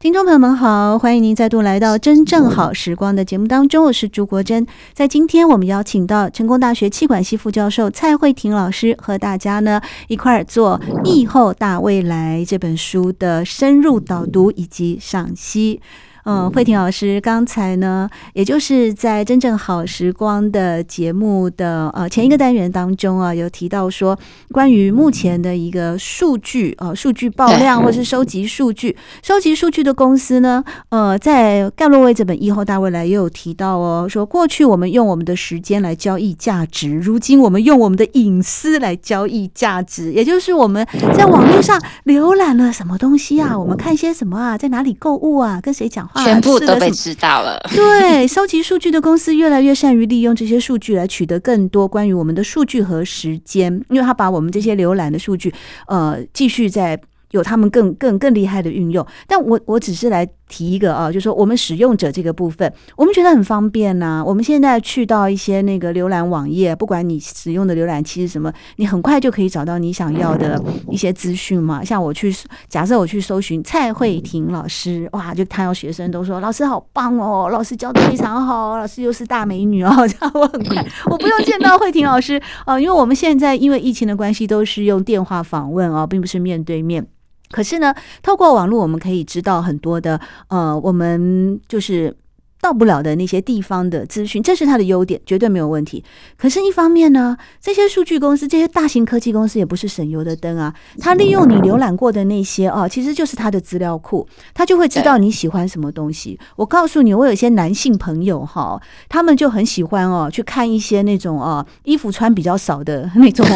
听众朋友们好，欢迎您再度来到《真正好时光》的节目当中，我是朱国珍。在今天，我们邀请到成功大学气管系副教授蔡慧婷老师，和大家呢一块儿做《疫后大未来》这本书的深入导读以及赏析。嗯，慧婷老师刚才呢，也就是在真正好时光的节目的呃前一个单元当中啊，有提到说关于目前的一个数据啊，数据爆量或是收集数据、收集数据的公司呢，呃，在盖洛威这本《一后大未来》也有提到哦，说过去我们用我们的时间来交易价值，如今我们用我们的隐私来交易价值，也就是我们在网络上浏览了什么东西啊，我们看些什么啊，在哪里购物啊，跟谁讲。全部都被知道了。对，收集数据的公司越来越善于利用这些数据来取得更多关于我们的数据和时间，因为他把我们这些浏览的数据，呃，继续在。有他们更更更厉害的运用，但我我只是来提一个啊，就是说我们使用者这个部分，我们觉得很方便呐、我们现在去到一些那个浏览网页，不管你使用的浏览器是什么，你很快就可以找到你想要的一些资讯嘛。像我去假设我去搜寻蔡慧婷老师，哇，就看到学生都说老师好棒哦，老师教的非常好，老师又是大美女哦，这样我很快我不用见到慧婷老师啊，因为我们现在因为疫情的关系都是用电话访问啊，并不是面对面。可是呢，透过网络，我们可以知道很多的，呃，我们就是。到不了的那些地方的资讯，这是它的优点，绝对没有问题。可是，一方面呢，这些数据公司、这些大型科技公司也不是省油的灯啊。它利用你浏览过的那些哦，其实就是它的资料库，它就会知道你喜欢什么东西。我告诉你，我有一些男性朋友哈，他们就很喜欢哦，去看一些那种哦，衣服穿比较少的那种。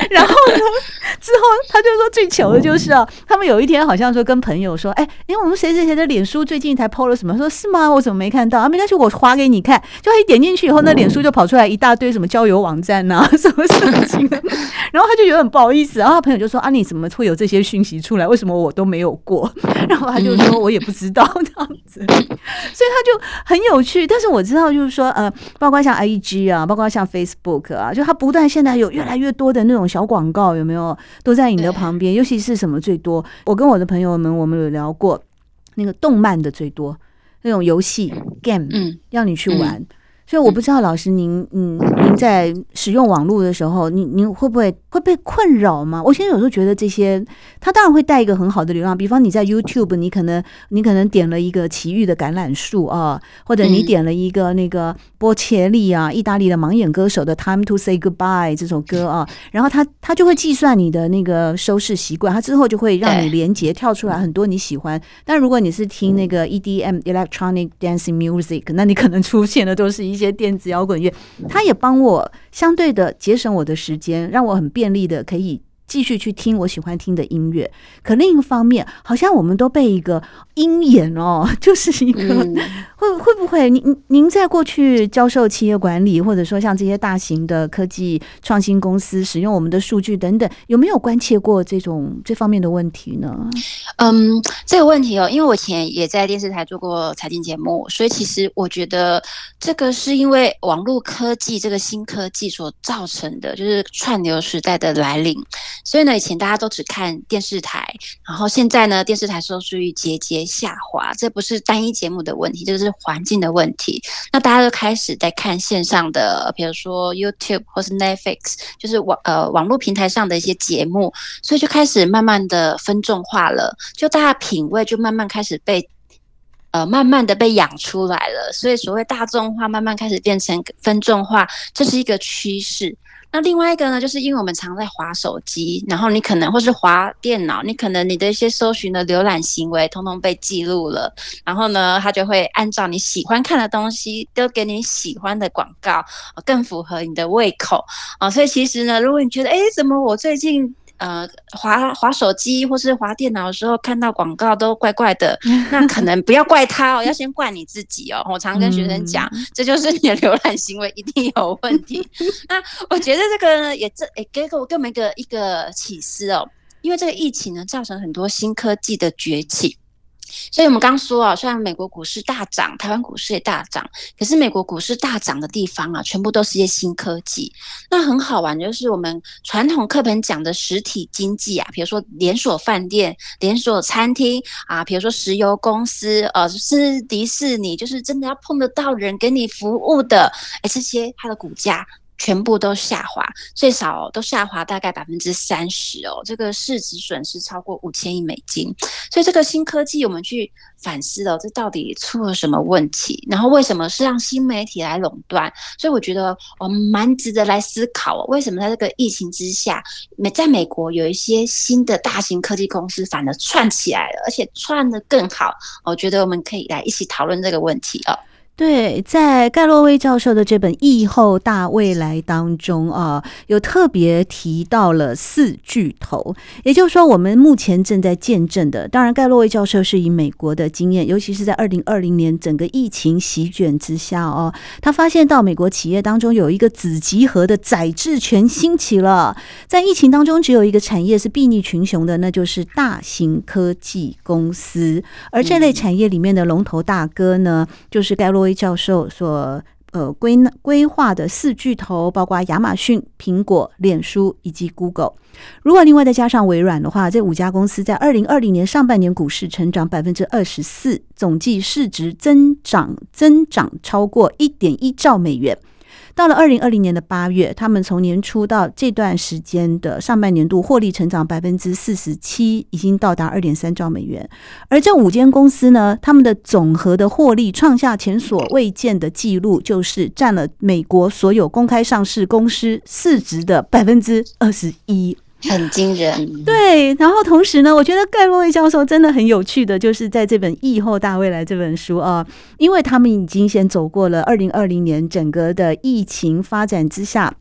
然后呢，之后他就说最糗的就是啊，他们有一天好像说跟朋友说，哎，因为我们谁谁谁的脸书最近才 PO 了什么，说是吗？我怎么没看到啊？没关系，我划给你看。就他一点进去以后，那脸书就跑出来一大堆什么交友网站呐、啊，什么事情。然后他就觉得很不好意思，然后他朋友就说：“啊，你怎么会有这些讯息出来？为什么我都没有过？”然后他就说：“我也不知道这样子。”所以他就很有趣。但是我知道，就是说，呃，包括像 IG 啊，包括像 Facebook 啊，就他不断现在有越来越多的那种小广告，有没有都在你的旁边？尤其是什么最多？我跟我的朋友们，我们有聊过，那个动漫的最多。那种游戏 game，嗯，要你去玩。嗯所以我不知道老师您，嗯，您在使用网络的时候，您您会不会会被困扰吗？我现在有时候觉得这些，它当然会带一个很好的流量。比方你在 YouTube，你可能你可能点了一个奇遇的橄榄树啊，或者你点了一个那个波切利啊，意大利的盲眼歌手的《Time to Say Goodbye》这首歌啊，然后它它就会计算你的那个收视习惯，它之后就会让你连接跳出来很多你喜欢。但如果你是听那个 EDM Electronic Dancing Music，那你可能出现的都是一一些电子摇滚乐，它也帮我相对的节省我的时间，让我很便利的可以继续去听我喜欢听的音乐。可另一方面，好像我们都被一个鹰眼哦，就是一个。嗯 会会不会您您在过去教授企业管理，或者说像这些大型的科技创新公司使用我们的数据等等，有没有关切过这种这方面的问题呢？嗯，这个问题哦，因为我以前也在电视台做过财经节目，所以其实我觉得这个是因为网络科技这个新科技所造成的，就是串流时代的来临。所以呢，以前大家都只看电视台，然后现在呢，电视台收视率节节下滑，这不是单一节目的问题，这个是环境的问题。那大家都开始在看线上的，比如说 YouTube 或是 Netflix，就是网呃网络平台上的一些节目，所以就开始慢慢的分众化了，就大家品味就慢慢开始被。呃，慢慢的被养出来了，所以所谓大众化慢慢开始变成分众化，这是一个趋势。那另外一个呢，就是因为我们常在滑手机，然后你可能或是滑电脑，你可能你的一些搜寻的浏览行为通通被记录了，然后呢，它就会按照你喜欢看的东西，都给你喜欢的广告，更符合你的胃口啊。所以其实呢，如果你觉得，哎，怎么我最近呃，滑滑手机或是滑电脑的时候看到广告都怪怪的，那可能不要怪他哦，要先怪你自己哦。我常跟学生讲，嗯、这就是你的浏览行为一定有问题。那我觉得这个呢，也这也，给给我给我们一个一个启示哦，因为这个疫情呢，造成很多新科技的崛起。所以，我们刚说啊，虽然美国股市大涨，台湾股市也大涨，可是美国股市大涨的地方啊，全部都是一些新科技。那很好玩，就是我们传统课本讲的实体经济啊，比如说连锁饭店、连锁餐厅啊，比如说石油公司，呃，是迪士尼，就是真的要碰得到人给你服务的，哎，这些它的股价。全部都下滑，最少都下滑大概百分之三十哦。这个市值损失超过五千亿美金，所以这个新科技我们去反思了，这到底出了什么问题？然后为什么是让新媒体来垄断？所以我觉得我们蛮值得来思考，哦为什么在这个疫情之下，美在美国有一些新的大型科技公司反而窜起来了，而且窜得更好。我觉得我们可以来一起讨论这个问题哦。对，在盖洛威教授的这本《疫后大未来》当中啊，有特别提到了四巨头，也就是说，我们目前正在见证的。当然，盖洛威教授是以美国的经验，尤其是在二零二零年整个疫情席卷之下哦，他发现到美国企业当中有一个子集合的宰制权兴起了。在疫情当中，只有一个产业是睥睨群雄的，那就是大型科技公司。而这类产业里面的龙头大哥呢，就是盖洛威教授所呃规规划的四巨头，包括亚马逊、苹果、脸书以及 Google。如果另外再加上微软的话，这五家公司在二零二零年上半年股市成长百分之二十四，总计市值增长增长超过一点一兆美元。到了二零二零年的八月，他们从年初到这段时间的上半年度获利成长百分之四十七，已经到达二点三兆美元。而这五间公司呢，他们的总和的获利创下前所未见的记录，就是占了美国所有公开上市公司市值的百分之二十一。很惊人，对。然后同时呢，我觉得盖洛威教授真的很有趣的，就是在这本《疫后大未来》这本书啊，因为他们已经先走过了二零二零年整个的疫情发展之下，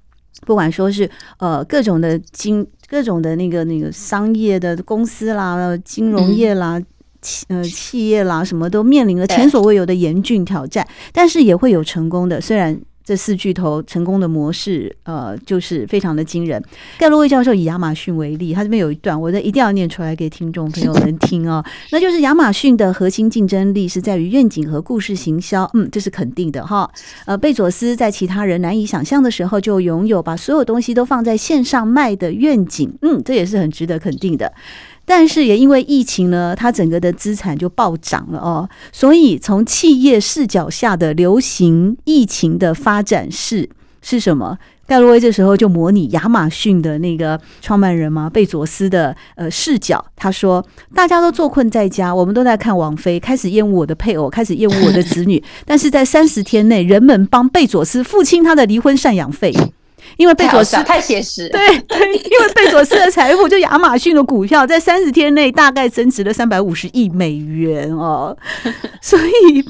不管说是呃各种的经各种的那个那个商业的公司啦、金融业啦、企呃企业啦，什么都面临了前所未有的严峻挑战，但是也会有成功的，虽然。这四巨头成功的模式，呃，就是非常的惊人。盖洛威教授以亚马逊为例，他这边有一段，我这一定要念出来给听众朋友们听哦。那就是亚马逊的核心竞争力是在于愿景和故事行销，嗯，这是肯定的哈。呃，贝佐斯在其他人难以想象的时候就拥有把所有东西都放在线上卖的愿景，嗯，这也是很值得肯定的。但是也因为疫情呢，它整个的资产就暴涨了哦。所以从企业视角下的流行疫情的发展是是什么？盖洛威这时候就模拟亚马逊的那个创办人嘛，贝佐斯的呃视角，他说：大家都坐困在家，我们都在看王菲，开始厌恶我的配偶，开始厌恶我的子女。但是在三十天内，人们帮贝佐斯付清他的离婚赡养费。因为贝佐斯太写实，对对，因为贝佐斯的财富，就亚马逊的股票，在三十天内大概增值了三百五十亿美元哦，所以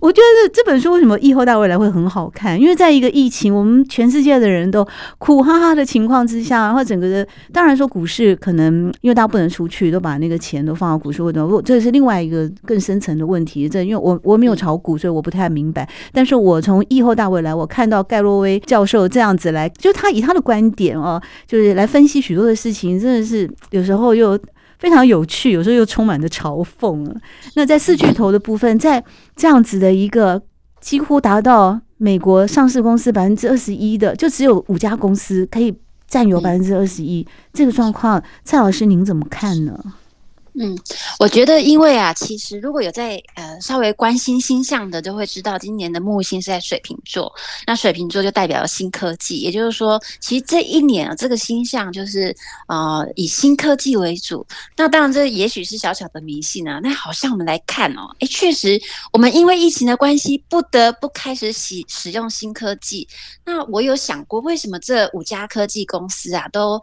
我觉得这本书为什么疫后大未来会很好看？因为在一个疫情，我们全世界的人都苦哈哈的情况之下，然后整个的，当然说股市可能因为大家不能出去，都把那个钱都放到股市，或者这是另外一个更深层的问题。这因为我我没有炒股，所以我不太明白。但是我从疫后大未来，我看到盖洛威教授这样子来就。就他以他的观点哦，就是来分析许多的事情，真的是有时候又非常有趣，有时候又充满着嘲讽。那在四巨头的部分，在这样子的一个几乎达到美国上市公司百分之二十一的，就只有五家公司可以占有百分之二十一，这个状况，蔡老师您怎么看呢？嗯，我觉得，因为啊，其实如果有在呃稍微关心星象的，都会知道今年的木星是在水瓶座，那水瓶座就代表了新科技，也就是说，其实这一年啊，这个星象就是呃以新科技为主。那当然，这也许是小小的迷信啊。那好像我们来看哦，诶，确实，我们因为疫情的关系，不得不开始使使用新科技。那我有想过，为什么这五家科技公司啊都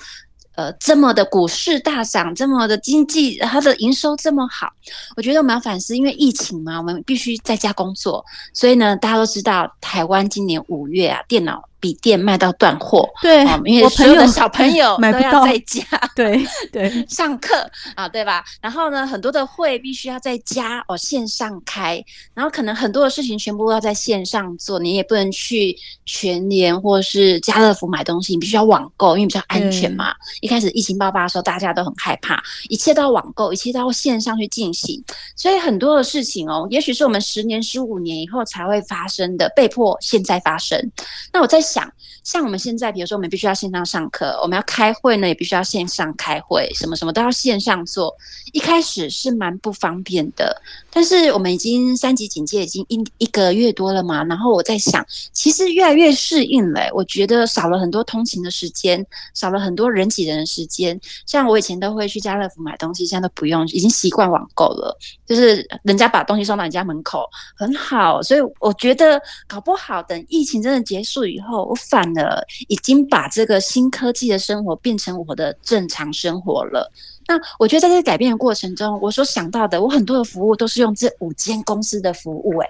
呃，这么的股市大涨，这么的经济，它的营收这么好，我觉得我们要反思，因为疫情嘛，我们必须在家工作，所以呢，大家都知道，台湾今年五月啊，电脑。笔电卖到断货，对，因为所有的小朋友都要在家，对对，上课啊，对吧？然后呢，很多的会必须要在家哦线上开，然后可能很多的事情全部要在线上做，你也不能去全联或是家乐福买东西，你必须要网购，因为比较安全嘛。一开始疫情爆发的时候，大家都很害怕，一切都要网购，一切都要线上去进行，所以很多的事情哦，也许是我们十年、十五年以后才会发生的，被迫现在发生。那我在。想像我们现在，比如说我们必须要线上上课，我们要开会呢，也必须要线上开会，什么什么都要线上做。一开始是蛮不方便的，但是我们已经三级警戒已经一一个月多了嘛。然后我在想，其实越来越适应了。我觉得少了很多通勤的时间，少了很多人挤人的时间。像我以前都会去家乐福买东西，现在都不用，已经习惯网购了。就是人家把东西送到你家门口，很好。所以我觉得搞不好等疫情真的结束以后。我反呃已经把这个新科技的生活变成我的正常生活了。那我觉得在这改变的过程中，我所想到的，我很多的服务都是用这五间公司的服务，哎，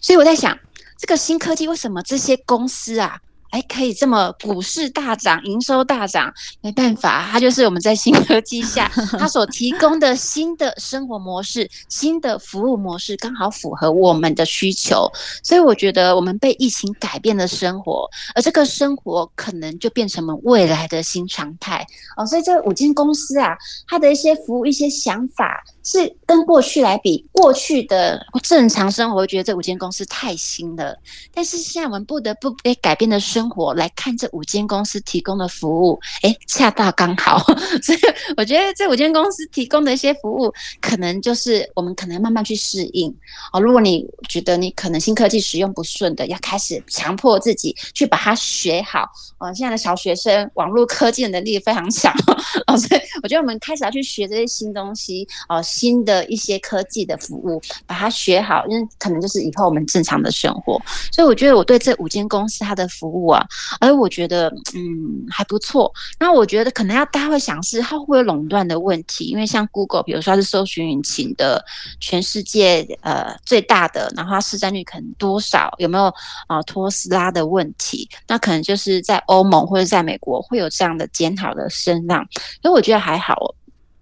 所以我在想，这个新科技为什么这些公司啊？哎，可以这么股市大涨，营收大涨，没办法，它就是我们在新科技下，它所提供的新的生活模式、新的服务模式，刚好符合我们的需求。所以我觉得我们被疫情改变了生活，而这个生活可能就变成我们未来的新常态哦。所以这五间公司啊，它的一些服务、一些想法。是跟过去来比，过去的正常生活，我觉得这五间公司太新了。但是现在我们不得不被改变的生生活来看这五间公司提供的服务，诶，恰到刚好。所以我觉得这五间公司提供的一些服务，可能就是我们可能慢慢去适应哦。如果你觉得你可能新科技使用不顺的，要开始强迫自己去把它学好哦。现在的小学生网络科技的能力非常强 哦，所以我觉得我们开始要去学这些新东西哦。新的一些科技的服务，把它学好，因为可能就是以后我们正常的生活。所以我觉得我对这五间公司它的服务啊，而我觉得嗯还不错。那我觉得可能要大家会想是它会不会垄断的问题？因为像 Google，比如说它是搜寻引擎的全世界呃最大的，然后它市占率可能多少？有没有啊特斯拉的问题？那可能就是在欧盟或者在美国会有这样的检讨的声浪。所以我觉得还好。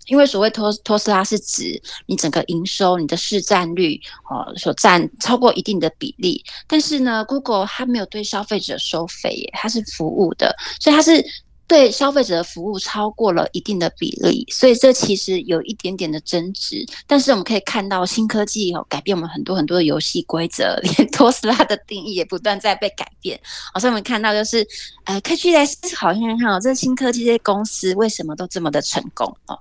因为所谓托特斯拉是指你整个营收、你的市占率哦，所占超过一定的比例。但是呢，Google 它没有对消费者收费耶，它是服务的，所以它是对消费者的服务超过了一定的比例。所以这其实有一点点的争执。但是我们可以看到，新科技哦改变我们很多很多的游戏规则，连特斯拉的定义也不断在被改变。好，所以我们看到就是，呃，可以去来思考看看哦，这新科技这些公司为什么都这么的成功哦？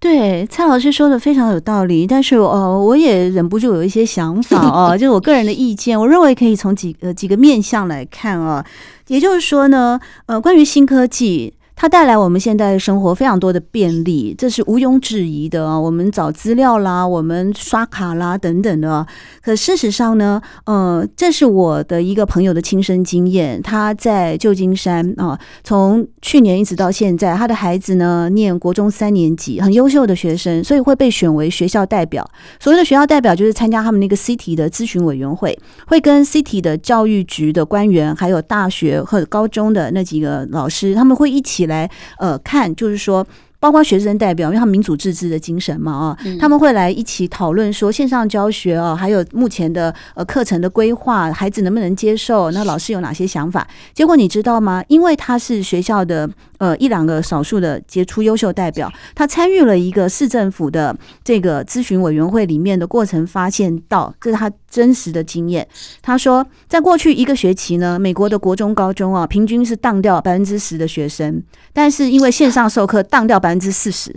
对，蔡老师说的非常有道理，但是呃，我也忍不住有一些想法 哦，就是我个人的意见，我认为可以从几呃几个面向来看啊，也就是说呢，呃，关于新科技。它带来我们现在的生活非常多的便利，这是毋庸置疑的啊。我们找资料啦，我们刷卡啦等等的。可事实上呢，呃，这是我的一个朋友的亲身经验。他在旧金山啊，从去年一直到现在，他的孩子呢念国中三年级，很优秀的学生，所以会被选为学校代表。所谓的学校代表，就是参加他们那个 City 的咨询委员会，会跟 City 的教育局的官员，还有大学或者高中的那几个老师，他们会一起。来，呃，看就是说，包括学生代表，因为他们民主自治的精神嘛啊，他们会来一起讨论说线上教学啊，还有目前的呃课程的规划，孩子能不能接受？那老师有哪些想法？结果你知道吗？因为他是学校的呃一两个少数的杰出优秀代表，他参与了一个市政府的这个咨询委员会里面的过程，发现到这是他真实的经验。他说，在过去一个学期呢，美国的国中高中啊，平均是当掉百分之十的学生，但是因为线上授课当掉百分之四十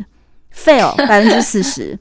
，fail 百分之四十，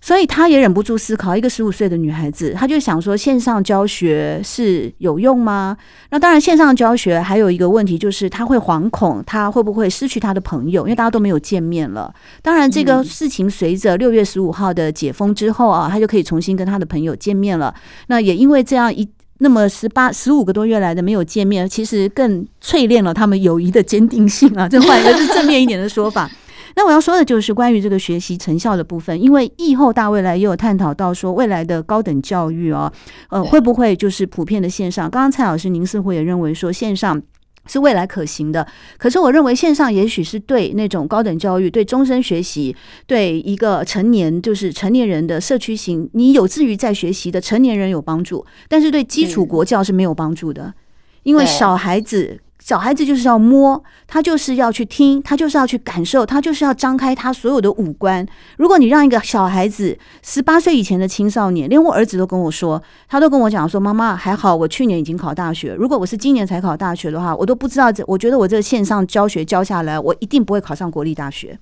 所以他也忍不住思考，一个十五岁的女孩子，她就想说，线上教学是有用吗？那当然，线上教学还有一个问题就是，他会惶恐，他会不会失去他的朋友？因为大家都没有见面了。当然，这个事情随着六月十五号的解封之后啊，他就可以重新跟他的朋友见面了。那也因为这样一。那么十八十五个多月来的没有见面，其实更淬炼了他们友谊的坚定性啊！这换一个是正面一点的说法。那我要说的就是关于这个学习成效的部分，因为疫后大未来也有探讨到说未来的高等教育哦，呃，会不会就是普遍的线上？刚刚蔡老师您似乎也认为说线上。是未来可行的，可是我认为线上也许是对那种高等教育、对终身学习、对一个成年就是成年人的社区型，你有志于在学习的成年人有帮助，但是对基础国教是没有帮助的，因为小孩子。小孩子就是要摸，他就是要去听，他就是要去感受，他就是要张开他所有的五官。如果你让一个小孩子十八岁以前的青少年，连我儿子都跟我说，他都跟我讲说：“妈妈还好，我去年已经考大学。如果我是今年才考大学的话，我都不知道这。我觉得我这个线上教学教下来，我一定不会考上国立大学。”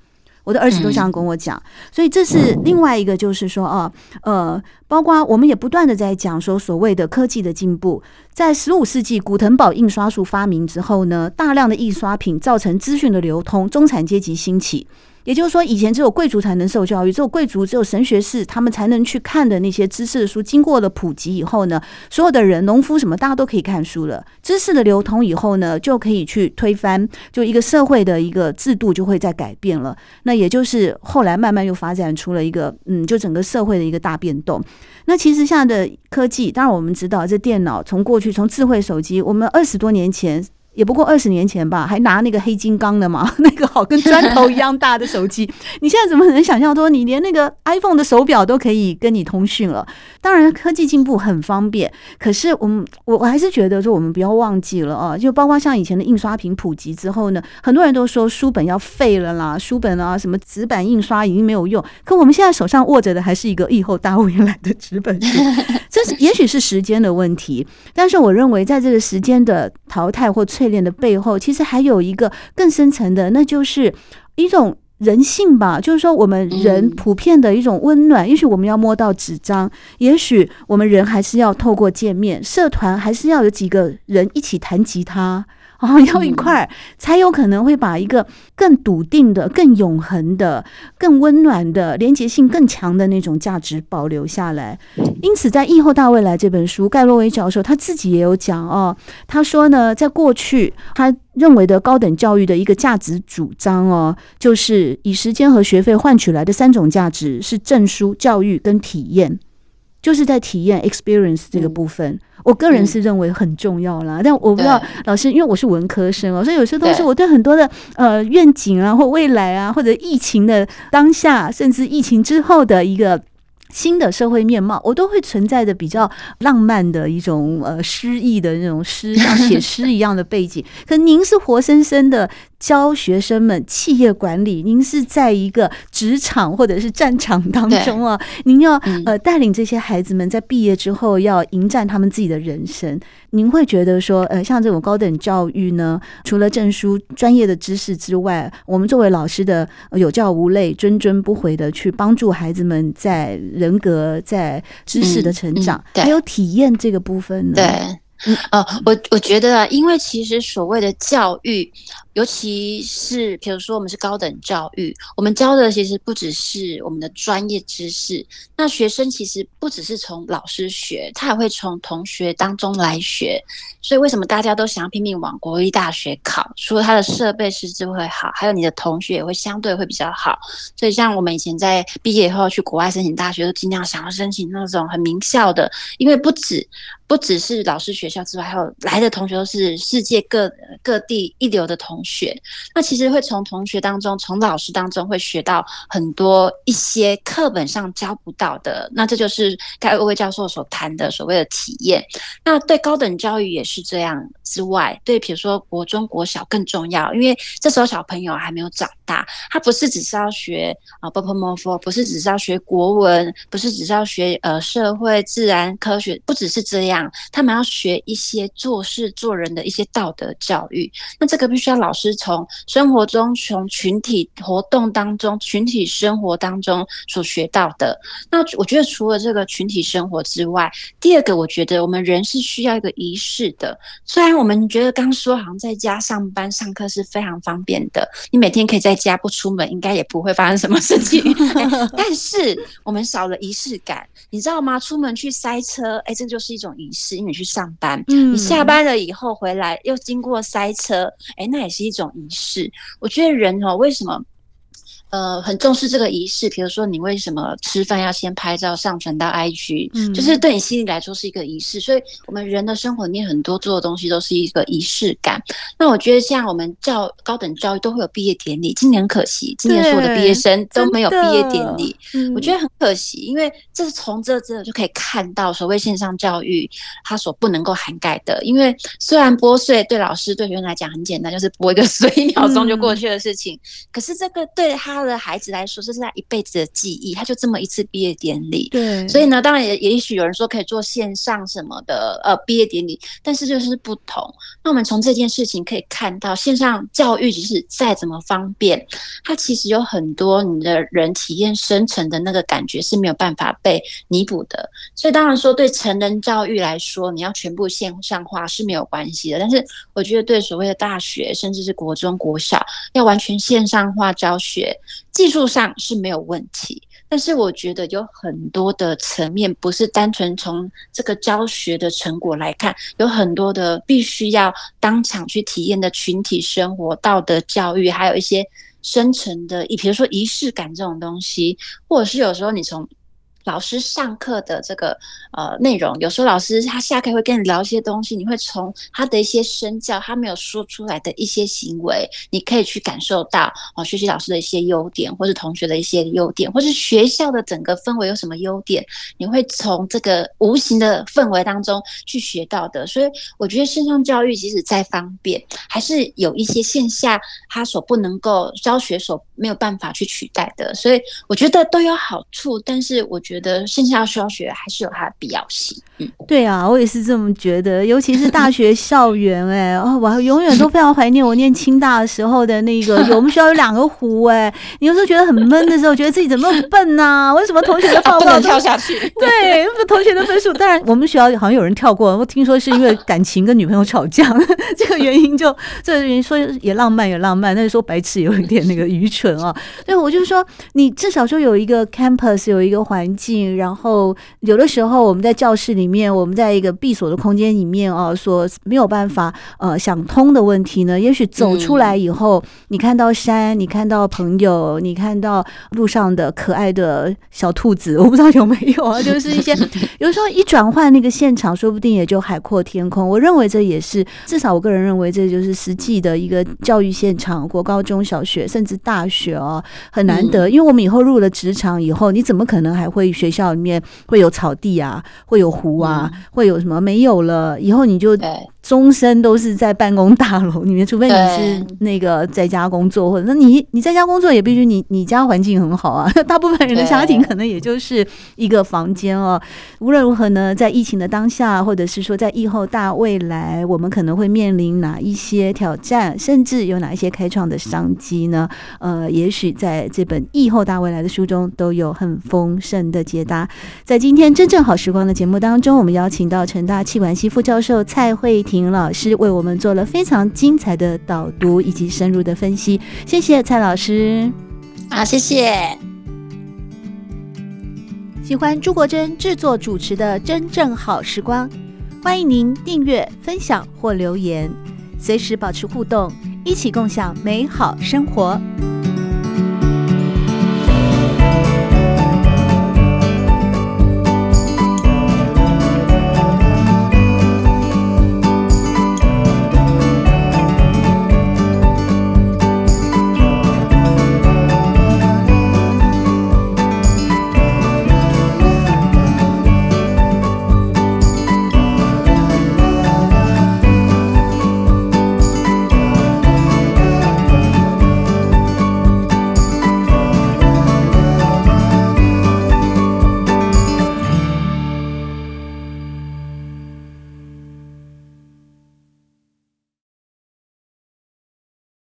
我的儿子都这样跟我讲，所以这是另外一个，就是说啊，呃，包括我们也不断的在讲说，所谓的科技的进步，在十五世纪古腾堡印刷术发明之后呢，大量的印刷品造成资讯的流通，中产阶级兴起。也就是说，以前只有贵族才能受教育，只有贵族、只有神学士他们才能去看的那些知识的书，经过了普及以后呢，所有的人，农夫什么，大家都可以看书了。知识的流通以后呢，就可以去推翻，就一个社会的一个制度就会在改变了。那也就是后来慢慢又发展出了一个，嗯，就整个社会的一个大变动。那其实现在的科技，当然我们知道，这电脑从过去从智慧手机，我们二十多年前。也不过二十年前吧，还拿那个黑金刚的嘛，那个好跟砖头一样大的手机。你现在怎么能想象说，你连那个 iPhone 的手表都可以跟你通讯了？当然，科技进步很方便，可是我们我我还是觉得说，我们不要忘记了啊，就包括像以前的印刷品普及之后呢，很多人都说书本要废了啦，书本啊什么纸板印刷已经没有用。可我们现在手上握着的还是一个以后大未来的纸本书，这是也许是时间的问题，但是我认为在这个时间的淘汰或淬炼的背后，其实还有一个更深层的，那就是一种人性吧。就是说，我们人普遍的一种温暖。也许我们要摸到纸张，也许我们人还是要透过见面，社团还是要有几个人一起弹吉他。哦，要一块儿才有可能会把一个更笃定的、更永恒的、更温暖的、连结性更强的那种价值保留下来。因此，在《疫后大未来》这本书，盖洛维教授他自己也有讲哦，他说呢，在过去他认为的高等教育的一个价值主张哦，就是以时间和学费换取来的三种价值是证书、教育跟体验，就是在体验 experience 这个部分。嗯我个人是认为很重要啦，嗯、但我不知道老师，因为我是文科生哦，所以有些东西我对很多的呃愿景啊，或未来啊，或者疫情的当下，甚至疫情之后的一个新的社会面貌，我都会存在着比较浪漫的一种呃诗意的那种诗，像写诗一样的背景。可您是活生生的。教学生们企业管理，您是在一个职场或者是战场当中啊，您要呃带领这些孩子们在毕业之后要迎战他们自己的人生。您会觉得说，呃，像这种高等教育呢，除了证书、专业的知识之外，我们作为老师的有教无类、谆谆不悔的去帮助孩子们在人格、在知识的成长，还有体验这个部分呢？对，嗯，呃，我我觉得啊，因为其实所谓的教育。尤其是，比如说我们是高等教育，我们教的其实不只是我们的专业知识。那学生其实不只是从老师学，他也会从同学当中来学。所以为什么大家都想要拼命往国立大学考？除了他的设备师资会好，还有你的同学也会相对会比较好。所以像我们以前在毕业以后去国外申请大学，都尽量想要申请那种很名校的，因为不止不只是老师学校之外，还有来的同学都是世界各各地一流的同学。学。那其实会从同学当中，从老师当中会学到很多一些课本上教不到的。那这就是该位教授所谈的所谓的体验。那对高等教育也是这样之外，对比如说国中、国小更重要，因为这时候小朋友还没有长大，他不是只是要学啊 b o p m o o 不是只是要学国文，不是只是要学呃社会、自然科学，不只是这样，他们要学一些做事做人的一些道德教育。那这个必须要老师从生活中，从群体活动当中、群体生活当中所学到的。那我觉得除了这个群体生活之外，第二个我觉得我们人是需要一个仪式的。虽然我们觉得刚说好像在家上班上课是非常方便的，你每天可以在家不出门，应该也不会发生什么事情。欸、但是我们少了仪式感，你知道吗？出门去塞车，哎、欸，这就是一种仪式。因为你去上班，你下班了以后回来又经过塞车，哎、欸，那也是一种仪式。我觉得人哦，为什么？呃，很重视这个仪式，比如说你为什么吃饭要先拍照上传到 IG，嗯，就是对你心里来说是一个仪式。所以，我们人的生活里面很多做的东西都是一个仪式感。那我觉得像我们教高等教育都会有毕业典礼，今年很可惜，今年所有的毕业生都没有毕业典礼，我觉得很可惜，因为这是从这这就可以看到所谓线上教育它所不能够涵盖的。因为虽然拨穗对老师对学生来讲很简单，就是拨一个 穗一秒钟就过去的事情，嗯，可是这个对他。他的孩子来说，这是他一辈子的记忆。他就这么一次毕业典礼，对，所以呢，当然也也许有人说可以做线上什么的呃毕业典礼，但是就是不同。那我们从这件事情可以看到，线上教育即使再怎么方便，它其实有很多你的人体验深层的那个感觉是没有办法被弥补的。所以当然说，对成人教育来说，你要全部线上化是没有关系的。但是我觉得对所谓的大学，甚至是国中国小，要完全线上化教学。技术上是没有问题，但是我觉得有很多的层面不是单纯从这个教学的成果来看，有很多的必须要当场去体验的群体生活、道德教育，还有一些深层的，比如说仪式感这种东西，或者是有时候你从。老师上课的这个呃内容，有时候老师他下课会跟你聊一些东西，你会从他的一些身教，他没有说出来的一些行为，你可以去感受到哦，学习老师的一些优点，或是同学的一些优点，或是学校的整个氛围有什么优点，你会从这个无形的氛围当中去学到的。所以我觉得线上教育即使再方便，还是有一些线下他所不能够教学所没有办法去取代的。所以我觉得都有好处，但是我觉得线下教学还是有它的必要性。嗯，对啊，我也是这么觉得。尤其是大学校园，哎，哦，我永远都非常怀念我念清大的时候的那个，我们学校有两个湖，哎，你有时候觉得很闷的时候，觉得自己怎么那么笨呐、啊？为什么同学的报告 都跳下去？对，同学的分数。当然，我们学校好像有人跳过，我听说是因为感情跟女朋友吵架，这个原因就这个原因说也浪漫也浪漫，但是说白痴有一点那个愚蠢啊。所以我就说，你至少说有一个 campus，有一个环境，然后有的时候我们在教室里面，我们在一个闭锁的空间里面啊，所没有办法呃想通的问题呢，也许走出来以后，你看到山，你看到朋友，你看到路上的可爱的小兔子，我不知道有没有啊，就是一些 有时候一转换那个现场，说不定也就海阔天空。我认为这也是至少我个人认为这就是实际的一个教育现场，国高中小学甚至大学哦，很难得，因为我们以后入了职场以后，你怎么可能还会学校里面会有草地啊，会有湖啊，会有什么？没有了，以后你就。终身都是在办公大楼里面，除非你是那个在家工作，或者那你你在家工作也必须你你家环境很好啊。大部分人的家庭可能也就是一个房间哦。无论如何呢，在疫情的当下，或者是说在疫后大未来，我们可能会面临哪一些挑战，甚至有哪一些开创的商机呢？呃，也许在这本《疫后大未来》的书中都有很丰盛的解答。在今天真正好时光的节目当中，我们邀请到成大气管系副教授蔡慧婷老师为我们做了非常精彩的导读以及深入的分析，谢谢蔡老师。好，谢谢。喜欢朱国珍制作主持的《真正好时光》，欢迎您订阅、分享或留言，随时保持互动，一起共享美好生活。